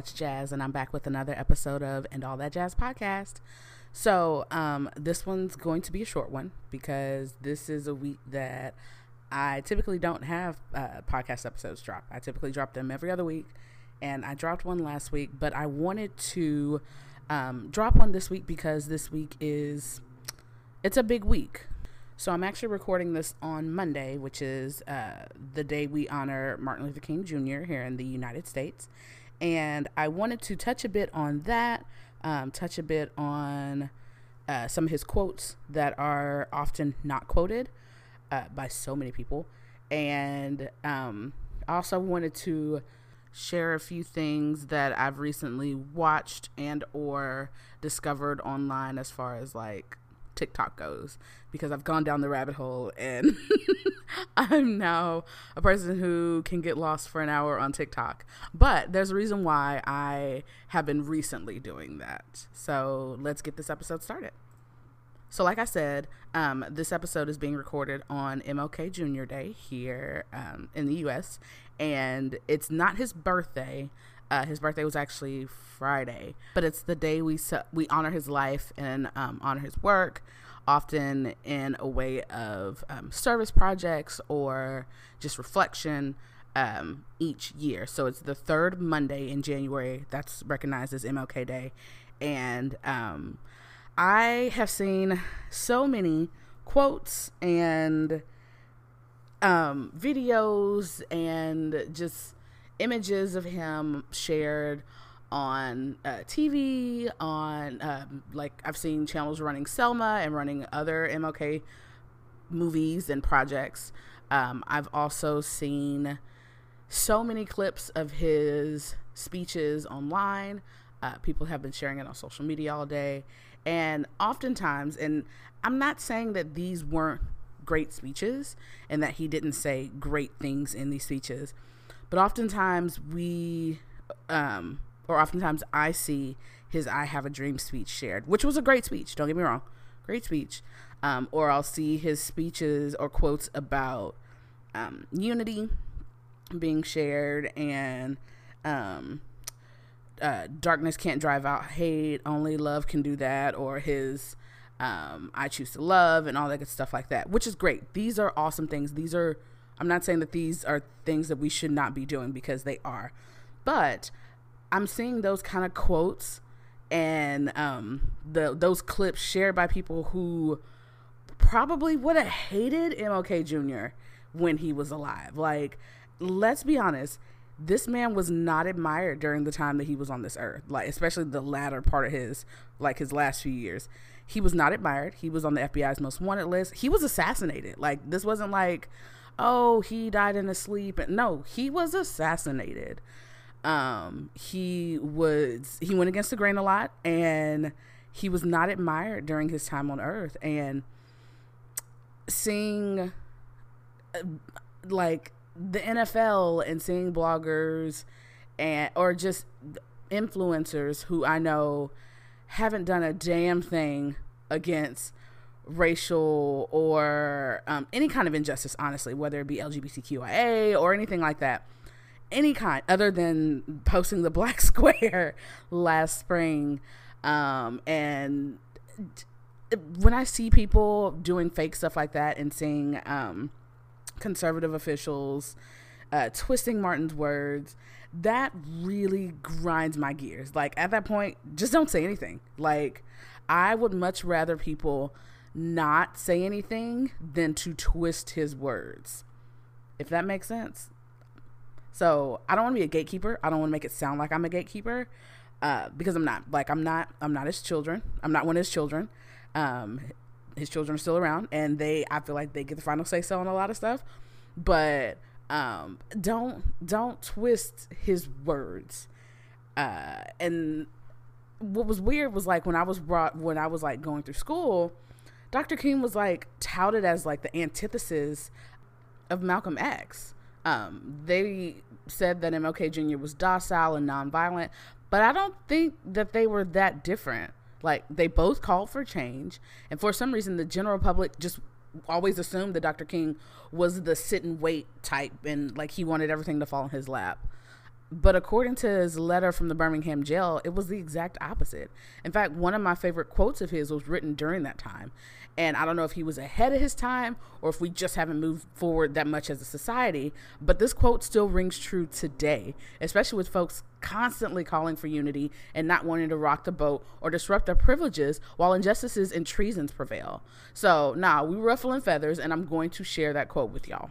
It's Jazz, and I'm back with another episode of And All That Jazz podcast. So, um, this one's going to be a short one because this is a week that I typically don't have uh, podcast episodes drop. I typically drop them every other week, and I dropped one last week, but I wanted to um, drop one this week because this week is it's a big week. So I'm actually recording this on Monday, which is uh, the day we honor Martin Luther King Jr. here in the United States. And I wanted to touch a bit on that, um, touch a bit on uh, some of his quotes that are often not quoted uh, by so many people. And um, I also wanted to share a few things that I've recently watched and or discovered online as far as like TikTok goes because I've gone down the rabbit hole and I'm now a person who can get lost for an hour on TikTok. But there's a reason why I have been recently doing that. So let's get this episode started. So, like I said, um, this episode is being recorded on MLK Jr. Day here um, in the US, and it's not his birthday. Uh, his birthday was actually Friday, but it's the day we we honor his life and um, honor his work, often in a way of um, service projects or just reflection um, each year. So it's the third Monday in January that's recognized as MLK Day, and um, I have seen so many quotes and um, videos and just images of him shared on uh, TV, on um, like I've seen channels running Selma and running other MLK movies and projects. Um, I've also seen so many clips of his speeches online. Uh, people have been sharing it on social media all day. And oftentimes, and I'm not saying that these weren't great speeches and that he didn't say great things in these speeches, but oftentimes we, um, or oftentimes I see his I Have a Dream speech shared, which was a great speech, don't get me wrong, great speech. Um, or I'll see his speeches or quotes about um, unity being shared and um, uh, darkness can't drive out hate, only love can do that, or his um, I choose to love and all that good stuff like that, which is great. These are awesome things. These are, I'm not saying that these are things that we should not be doing because they are, but I'm seeing those kind of quotes and um, the those clips shared by people who probably would have hated MLK Jr. when he was alive. Like, let's be honest, this man was not admired during the time that he was on this earth, like especially the latter part of his like his last few years. He was not admired. He was on the FBI's most wanted list. He was assassinated. Like this wasn't like, oh, he died in his sleep. No, he was assassinated. Um, he was he went against the grain a lot and he was not admired during his time on earth and seeing like the NFL and seeing bloggers and or just influencers who I know haven't done a damn thing against racial or um, any kind of injustice, honestly, whether it be LGBTQIA or anything like that, any kind other than posting the black square last spring. Um, and when I see people doing fake stuff like that and seeing um, conservative officials uh, twisting Martin's words, that really grinds my gears. Like at that point, just don't say anything. Like I would much rather people not say anything than to twist his words. If that makes sense. So I don't want to be a gatekeeper. I don't want to make it sound like I'm a gatekeeper, uh, because I'm not. Like I'm not. I'm not his children. I'm not one of his children. Um, his children are still around, and they. I feel like they get the final say so on a lot of stuff, but um, don't don't twist his words. Uh, and what was weird was like when I was brought when I was like going through school, Dr. King was like touted as like the antithesis of Malcolm X. Um, they said that MLK Jr. was docile and nonviolent, but I don't think that they were that different. Like they both called for change, and for some reason, the general public just always assumed that Dr. King was the sit and wait type, and like he wanted everything to fall in his lap. But according to his letter from the Birmingham jail, it was the exact opposite. In fact, one of my favorite quotes of his was written during that time. And I don't know if he was ahead of his time or if we just haven't moved forward that much as a society, but this quote still rings true today, especially with folks constantly calling for unity and not wanting to rock the boat or disrupt our privileges while injustices and treasons prevail. So, nah, we ruffling feathers, and I'm going to share that quote with y'all.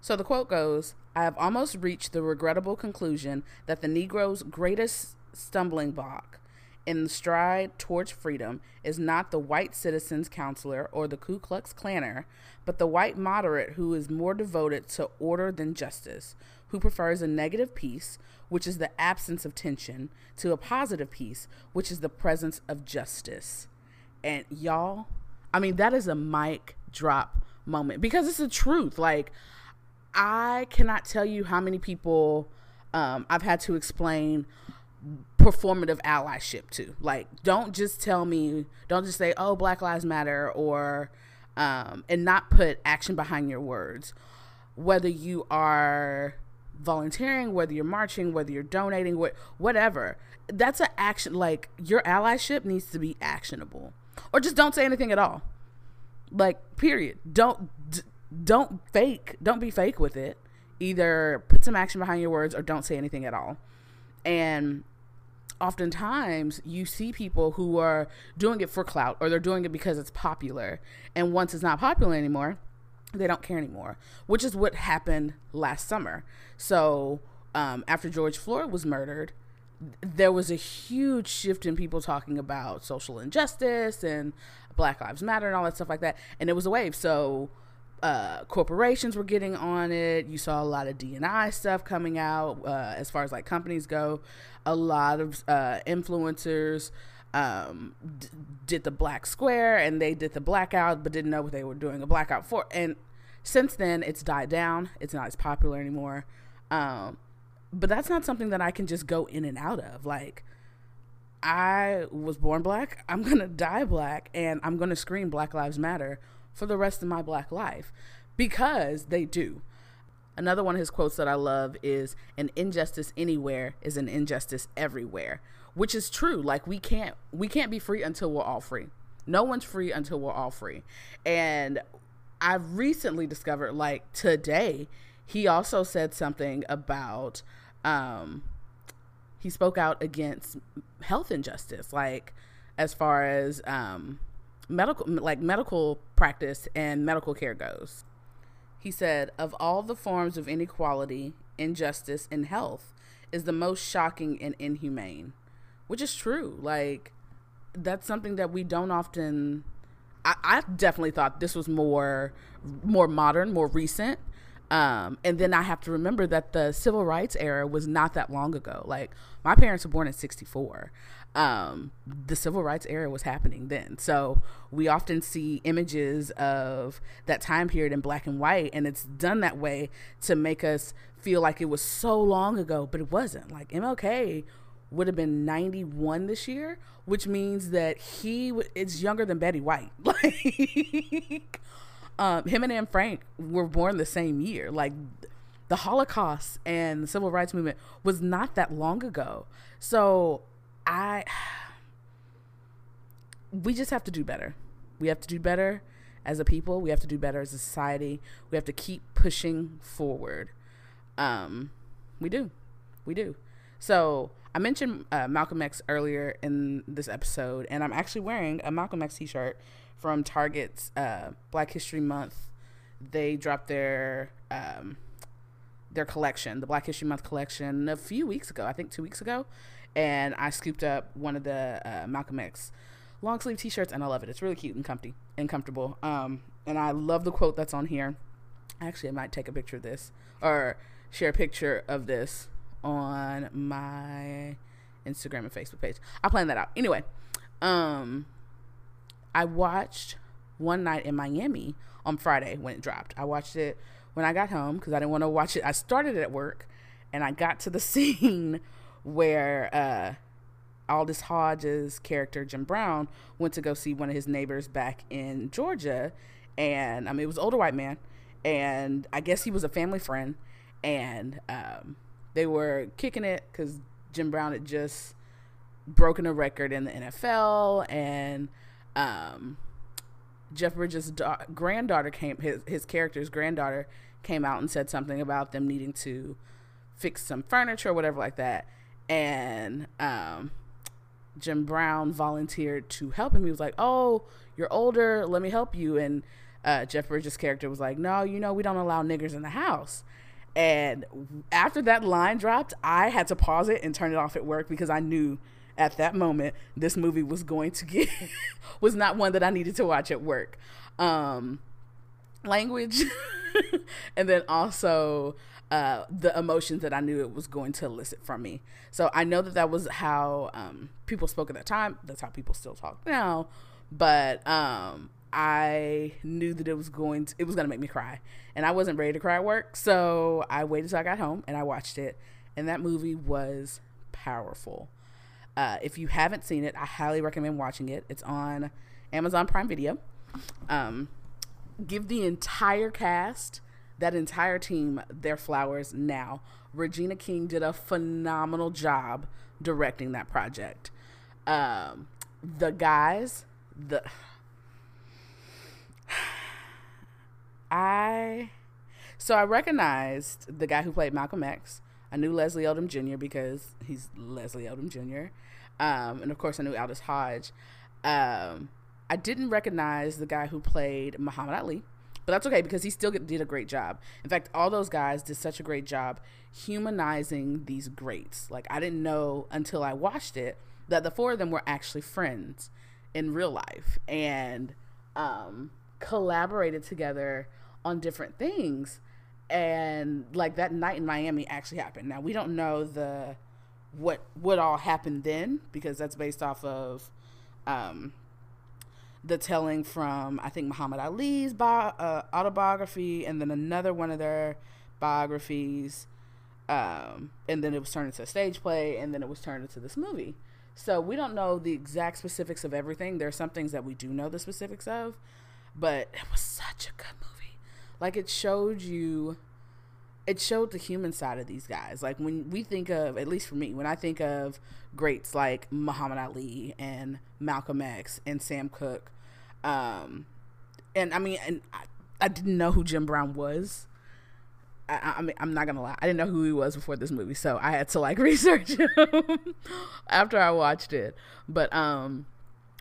So the quote goes I have almost reached the regrettable conclusion that the Negro's greatest stumbling block in the stride towards freedom is not the white citizen's counselor or the Ku Klux Klanner, but the white moderate who is more devoted to order than justice, who prefers a negative peace, which is the absence of tension, to a positive peace, which is the presence of justice. And y'all, I mean, that is a mic drop moment because it's the truth. Like, I cannot tell you how many people um, I've had to explain performative allyship to. Like, don't just tell me, don't just say, oh, Black Lives Matter, or, um, and not put action behind your words. Whether you are volunteering, whether you're marching, whether you're donating, wh- whatever, that's an action. Like, your allyship needs to be actionable. Or just don't say anything at all. Like, period. Don't. D- don't fake don't be fake with it. Either put some action behind your words or don't say anything at all. And oftentimes you see people who are doing it for clout or they're doing it because it's popular. And once it's not popular anymore they don't care anymore which is what happened last summer. So um, after george floyd was murdered there was a huge shift in people talking about social injustice and black lives matter and all that stuff like that. And it was a wave. So uh, corporations were getting on it. You saw a lot of DNI stuff coming out uh, as far as like companies go. A lot of uh, influencers um, d- did the black square and they did the blackout, but didn't know what they were doing a blackout for. And since then, it's died down. It's not as popular anymore. Um, but that's not something that I can just go in and out of. Like, I was born black. I'm to die black. And I'm to scream Black Lives Matter for the rest of my black life because they do. Another one of his quotes that I love is an injustice anywhere is an injustice everywhere, which is true. Like we can't we can't be free until we're all free. No one's free until we're all free. And I've recently discovered like today he also said something about um he spoke out against health injustice like as far as um medical like medical practice and medical care goes. He said, "Of all the forms of inequality, injustice in health is the most shocking and inhumane." Which is true. Like that's something that we don't often I, I definitely thought this was more more modern, more recent. Um, and then I have to remember that the civil rights era was not that long ago. Like my parents were born in 64 um, the civil rights era was happening then. So we often see images of that time period in black and white, and it's done that way to make us feel like it was so long ago, but it wasn't. Like MLK would have been 91 this year, which means that he w- is younger than Betty White. Like, um, him and Anne Frank were born the same year. Like, the Holocaust and the civil rights movement was not that long ago. So I we just have to do better. We have to do better as a people. We have to do better as a society. We have to keep pushing forward. Um, we do, we do. So I mentioned uh, Malcolm X earlier in this episode, and I'm actually wearing a Malcolm X T-shirt from Target's uh, Black History Month. They dropped their um, their collection, the Black History Month collection, a few weeks ago. I think two weeks ago and I scooped up one of the uh, Malcolm X long sleeve t-shirts and I love it. It's really cute and comfy and comfortable. Um, and I love the quote that's on here. Actually, I might take a picture of this or share a picture of this on my Instagram and Facebook page. I'll plan that out. Anyway, um, I watched one night in Miami on Friday when it dropped. I watched it when I got home because I didn't want to watch it. I started it at work and I got to the scene where uh, Aldis Hodge's character Jim Brown went to go see one of his neighbors back in Georgia, and I mean it was older white man, and I guess he was a family friend, and um, they were kicking it because Jim Brown had just broken a record in the NFL, and um, Jeff Bridges' da- granddaughter came. His his character's granddaughter came out and said something about them needing to fix some furniture or whatever like that, and um, Jim Brown volunteered to help him. He was like, "Oh, you're older. Let me help you." And uh, Jeff Bridges' character was like, "No, you know we don't allow niggers in the house." And after that line dropped, I had to pause it and turn it off at work because I knew at that moment this movie was going to get was not one that I needed to watch at work. Um, language, and then also uh, the emotions that I knew it was going to elicit from me. So I know that that was how um, people spoke at that time. That's how people still talk now. But um, I knew that it was going to, it was going to make me cry, and I wasn't ready to cry at work. So I waited till I got home and I watched it, and that movie was powerful. Uh, if you haven't seen it, I highly recommend watching it. It's on Amazon Prime Video. Um, give the entire cast that entire team their flowers now. Regina King did a phenomenal job directing that project. Um, the guys, the I so I recognized the guy who played Malcolm X. I knew Leslie Odom Jr. because he's Leslie Odom Jr. Um, and of course I knew Aldis Hodge. Um, I didn't recognize the guy who played Muhammad Ali. But that's okay because he still did a great job. In fact, all those guys did such a great job humanizing these greats. Like I didn't know until I watched it that the four of them were actually friends in real life and um, collaborated together on different things. And like that night in Miami actually happened. Now we don't know the what what all happened then because that's based off of um, the telling from I think Muhammad Ali's bi- uh, autobiography, and then another one of their biographies, um, and then it was turned into a stage play, and then it was turned into this movie. So we don't know the exact specifics of everything. There are some things that we do know the specifics of, but it was such a good movie. Like it showed you, it showed the human side of these guys. Like when we think of, at least for me, when I think of greats like Muhammad Ali and Malcolm X and Sam Cooke, um, and I mean, and I, I didn't know who Jim Brown was. I, I, mean, I'm not gonna lie. I didn't know who he was before this movie, so I had to like research him after I watched it. But um,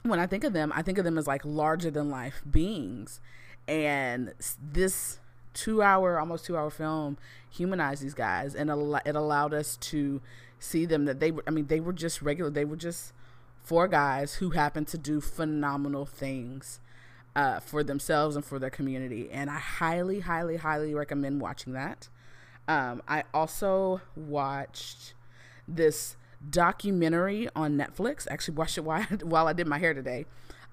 when I think of them, I think of them as like larger than life beings, and this two hour, almost two hour film humanized these guys, and it allowed us to see them that they were. I mean, they were just regular. They were just four guys who happened to do phenomenal things uh, for themselves and for their community. And I highly, highly, highly recommend watching that. Um, I also watched this documentary on Netflix. Actually, watched it while, while I did my hair today.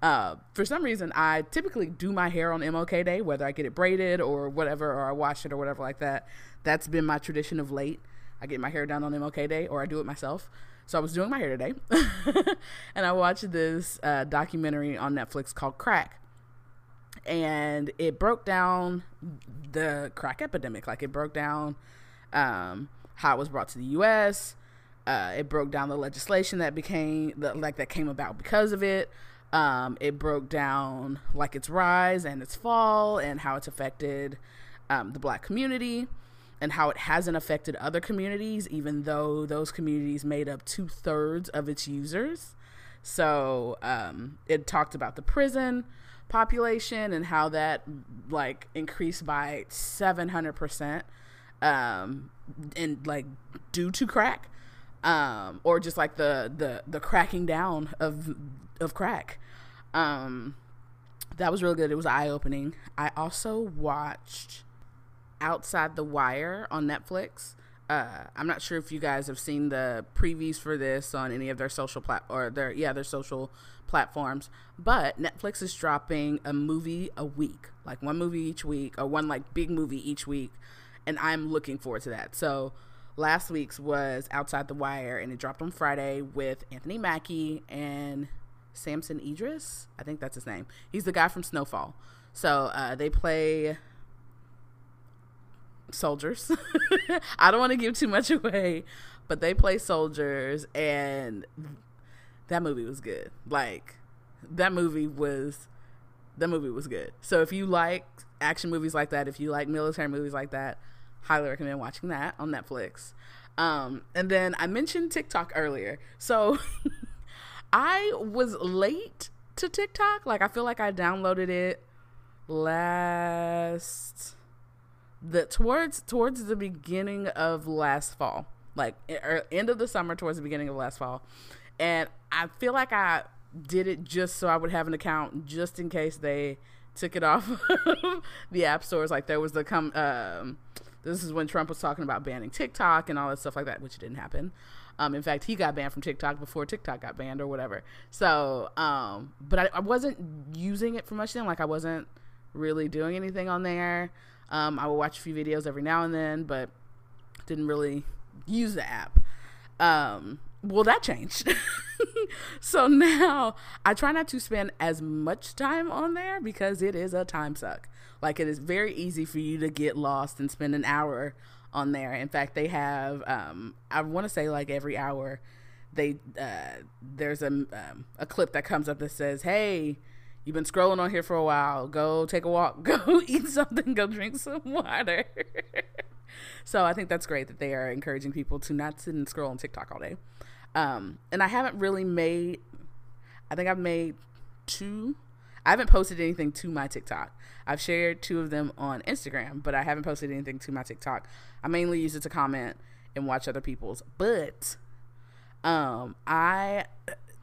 Uh, for some reason, I typically do my hair on MLK Day, whether I get it braided or whatever, or I wash it or whatever like that. That's been my tradition of late. I get my hair done on MLK Day, or I do it myself. So I was doing my hair today, and I watched this uh, documentary on Netflix called Crack and it broke down the crack epidemic. Like it broke down um, how it was brought to the U.S. Uh, it broke down the legislation that became the, like that came about because of it. Um, it broke down like its rise and its fall and how it's affected um, the black community and how it hasn't affected other communities, even though those communities made up two thirds of its users. So um, it talked about the prison population and how that like increased by 700% um and like due to crack um or just like the the the cracking down of of crack um that was really good. It was eye opening i also watched outside the wire on netflix. Uh, I'm not sure if you guys have seen the previews for this on any of their social plat or their yeah their social platforms, but Netflix is dropping a movie a week, like one movie each week or one like big movie each week, and I'm looking forward to that. So last week's was Outside the Wire, and it dropped on Friday with Anthony Mackie and Damson Idris. I think that's his name. He's the guy from Snowfall. So uh, they play soldiers. I don't want to give too much away, but they play soldiers, and that movie was good. Like that movie was that movie was good. So if you like action movies like that, if you like military movies like that, highly recommend watching that on Netflix. Um, and then I mentioned TikTok earlier. So I was late to TikTok. Like I feel like I downloaded it last the towards towards the beginning of last fall, like er, end of the summer towards the beginning of last fall, and I feel like I did it just so I would have an account just in case they took it off the app stores. Like there was the come. Um, this is when Trump was talking about banning TikTok and all that stuff like that, which didn't happen. Um, in fact, he got banned from TikTok before TikTok got banned or whatever. So, um, but I, I, wasn't using it for much then. Like I wasn't really doing anything on there. Um, I would watch a few videos every now and then, but didn't really use the app. Um, well, that changed. so now I try not to spend as much time on there because it is a time suck. Like it is very easy for you to get lost and spend an hour on there. In fact, they have um, I want to say like every hour they uh, there's a um, a clip that comes up that says, "Hey, you've been scrolling on here for a while. Go take a walk. Go eat something. Go drink some water." so I think that's great that they are encouraging people to not sit and scroll on TikTok all day. Um, and I haven't really made, I think I've made two. I haven't posted anything to my TikTok. I've shared two of them on Instagram, but I haven't posted anything to my TikTok. I mainly use it to comment and watch other people's. But um, I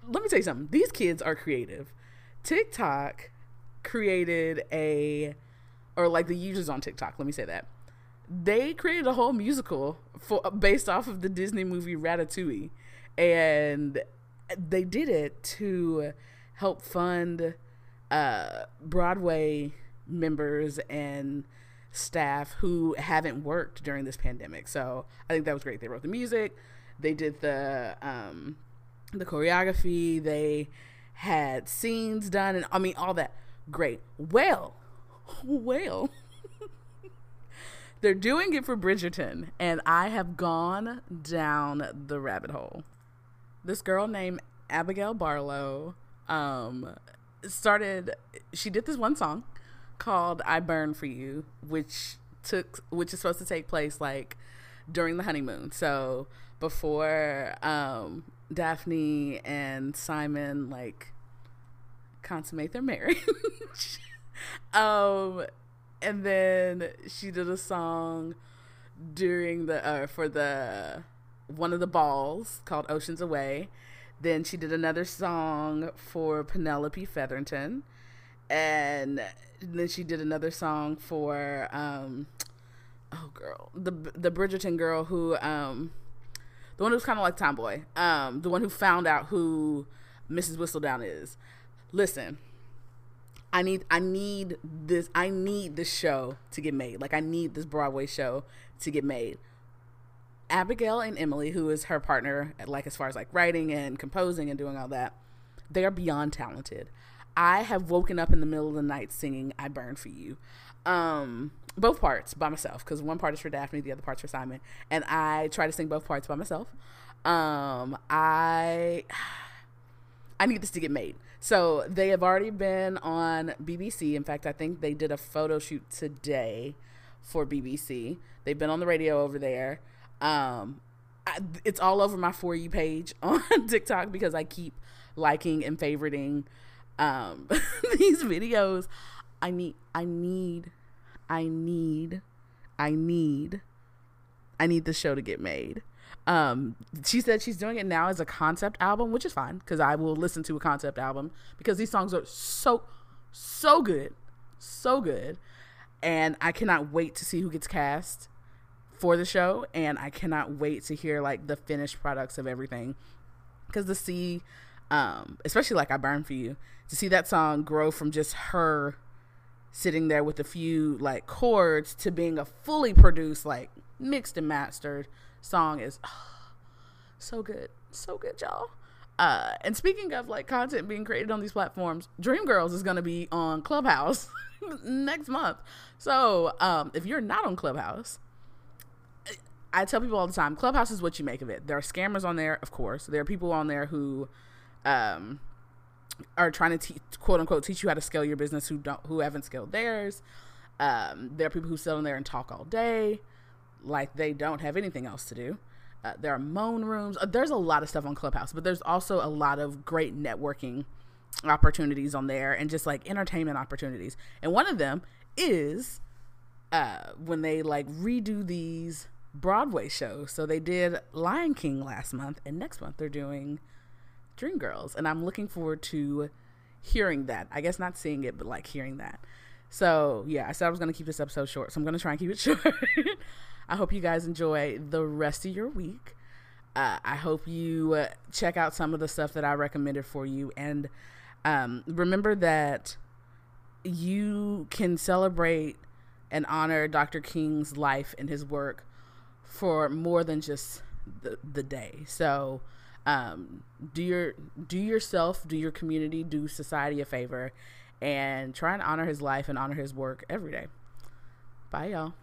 let me tell you something. These kids are creative. TikTok created a, or like the users on TikTok. Let me say that they created a whole musical for based off of the Disney movie Ratatouille and they did it to help fund uh, Broadway members and staff who haven't worked during this pandemic. So I think that was great. They wrote the music, they did the um, the choreography, they had scenes done, and I mean all that. Great. Well, well. They're doing it for Bridgerton, and I have gone down the rabbit hole this girl named Abigail Barlow um, started. She did this one song called "I Burn for You," which took which is supposed to take place like during the honeymoon. So before um, Daphne and Simon like consummate their marriage. um, and then she did a song during the uh, for the one of the balls called Oceans Away. Then she did another song for Penelope Featherington. And then she did another song for um oh girl, the the Bridgerton girl who um the one who's kind of like Tomboy. Um the one who found out who Mrs. Whistledown is. Listen, I need I need this I need this show to get made. Like I need this Broadway show to get made. Abigail and Emily, who is her partner, like as far as like writing and composing and doing all that, they are beyond talented. I have woken up in the middle of the night singing "I Burn for You," um, both parts by myself because one part is for Daphne, the other part's for Simon, and I try to sing both parts by myself. Um, I I need this to get made. So they have already been on BBC. In fact, I think they did a photo shoot today for BBC. They've been on the radio over there. Um, I, it's all over my for you page on TikTok because I keep liking and favoriting um, these videos. I need, I need, I need, I need, I need the show to get made. Um, she said she's doing it now as a concept album, which is fine because I will listen to a concept album because these songs are so, so good, so good, and I cannot wait to see who gets cast for the show and I cannot wait to hear like the finished products of everything because to see um especially like I burn for you to see that song grow from just her sitting there with a few like chords to being a fully produced like mixed and mastered song is oh, so good so good y'all uh, and speaking of like content being created on these platforms, Dreamgirls is going to be on Clubhouse next month. So um, if you're not on Clubhouse, I tell people all the time, Clubhouse is what you make of it. There are scammers on there, of course. There are people on there who um, are trying to teach, quote unquote teach you how to scale your business who don't who haven't scaled theirs. Um, there are people who sit on there and talk all day, like they don't have anything else to do. Uh, there are moan rooms. Uh, there's a lot of stuff on Clubhouse, but there's also a lot of great networking opportunities on there and just like entertainment opportunities. And one of them is uh, when they like redo these Broadway shows. So they did Lion King last month, and next month they're doing Dreamgirls, and I'm looking forward to hearing that. I guess not seeing it, but like hearing that. So yeah, I said I was gonna keep this episode short, so I'm gonna try and keep it short. I hope you guys enjoy the rest of your week. Uh, I hope you uh, check out some of the stuff that I recommended for you, and um, remember that you can celebrate and honor Dr. King's life and his work for more than just the, the day. So um, do your do yourself, do your community, do society a favor, and try and honor his life and honor his work every day. Bye, y'all.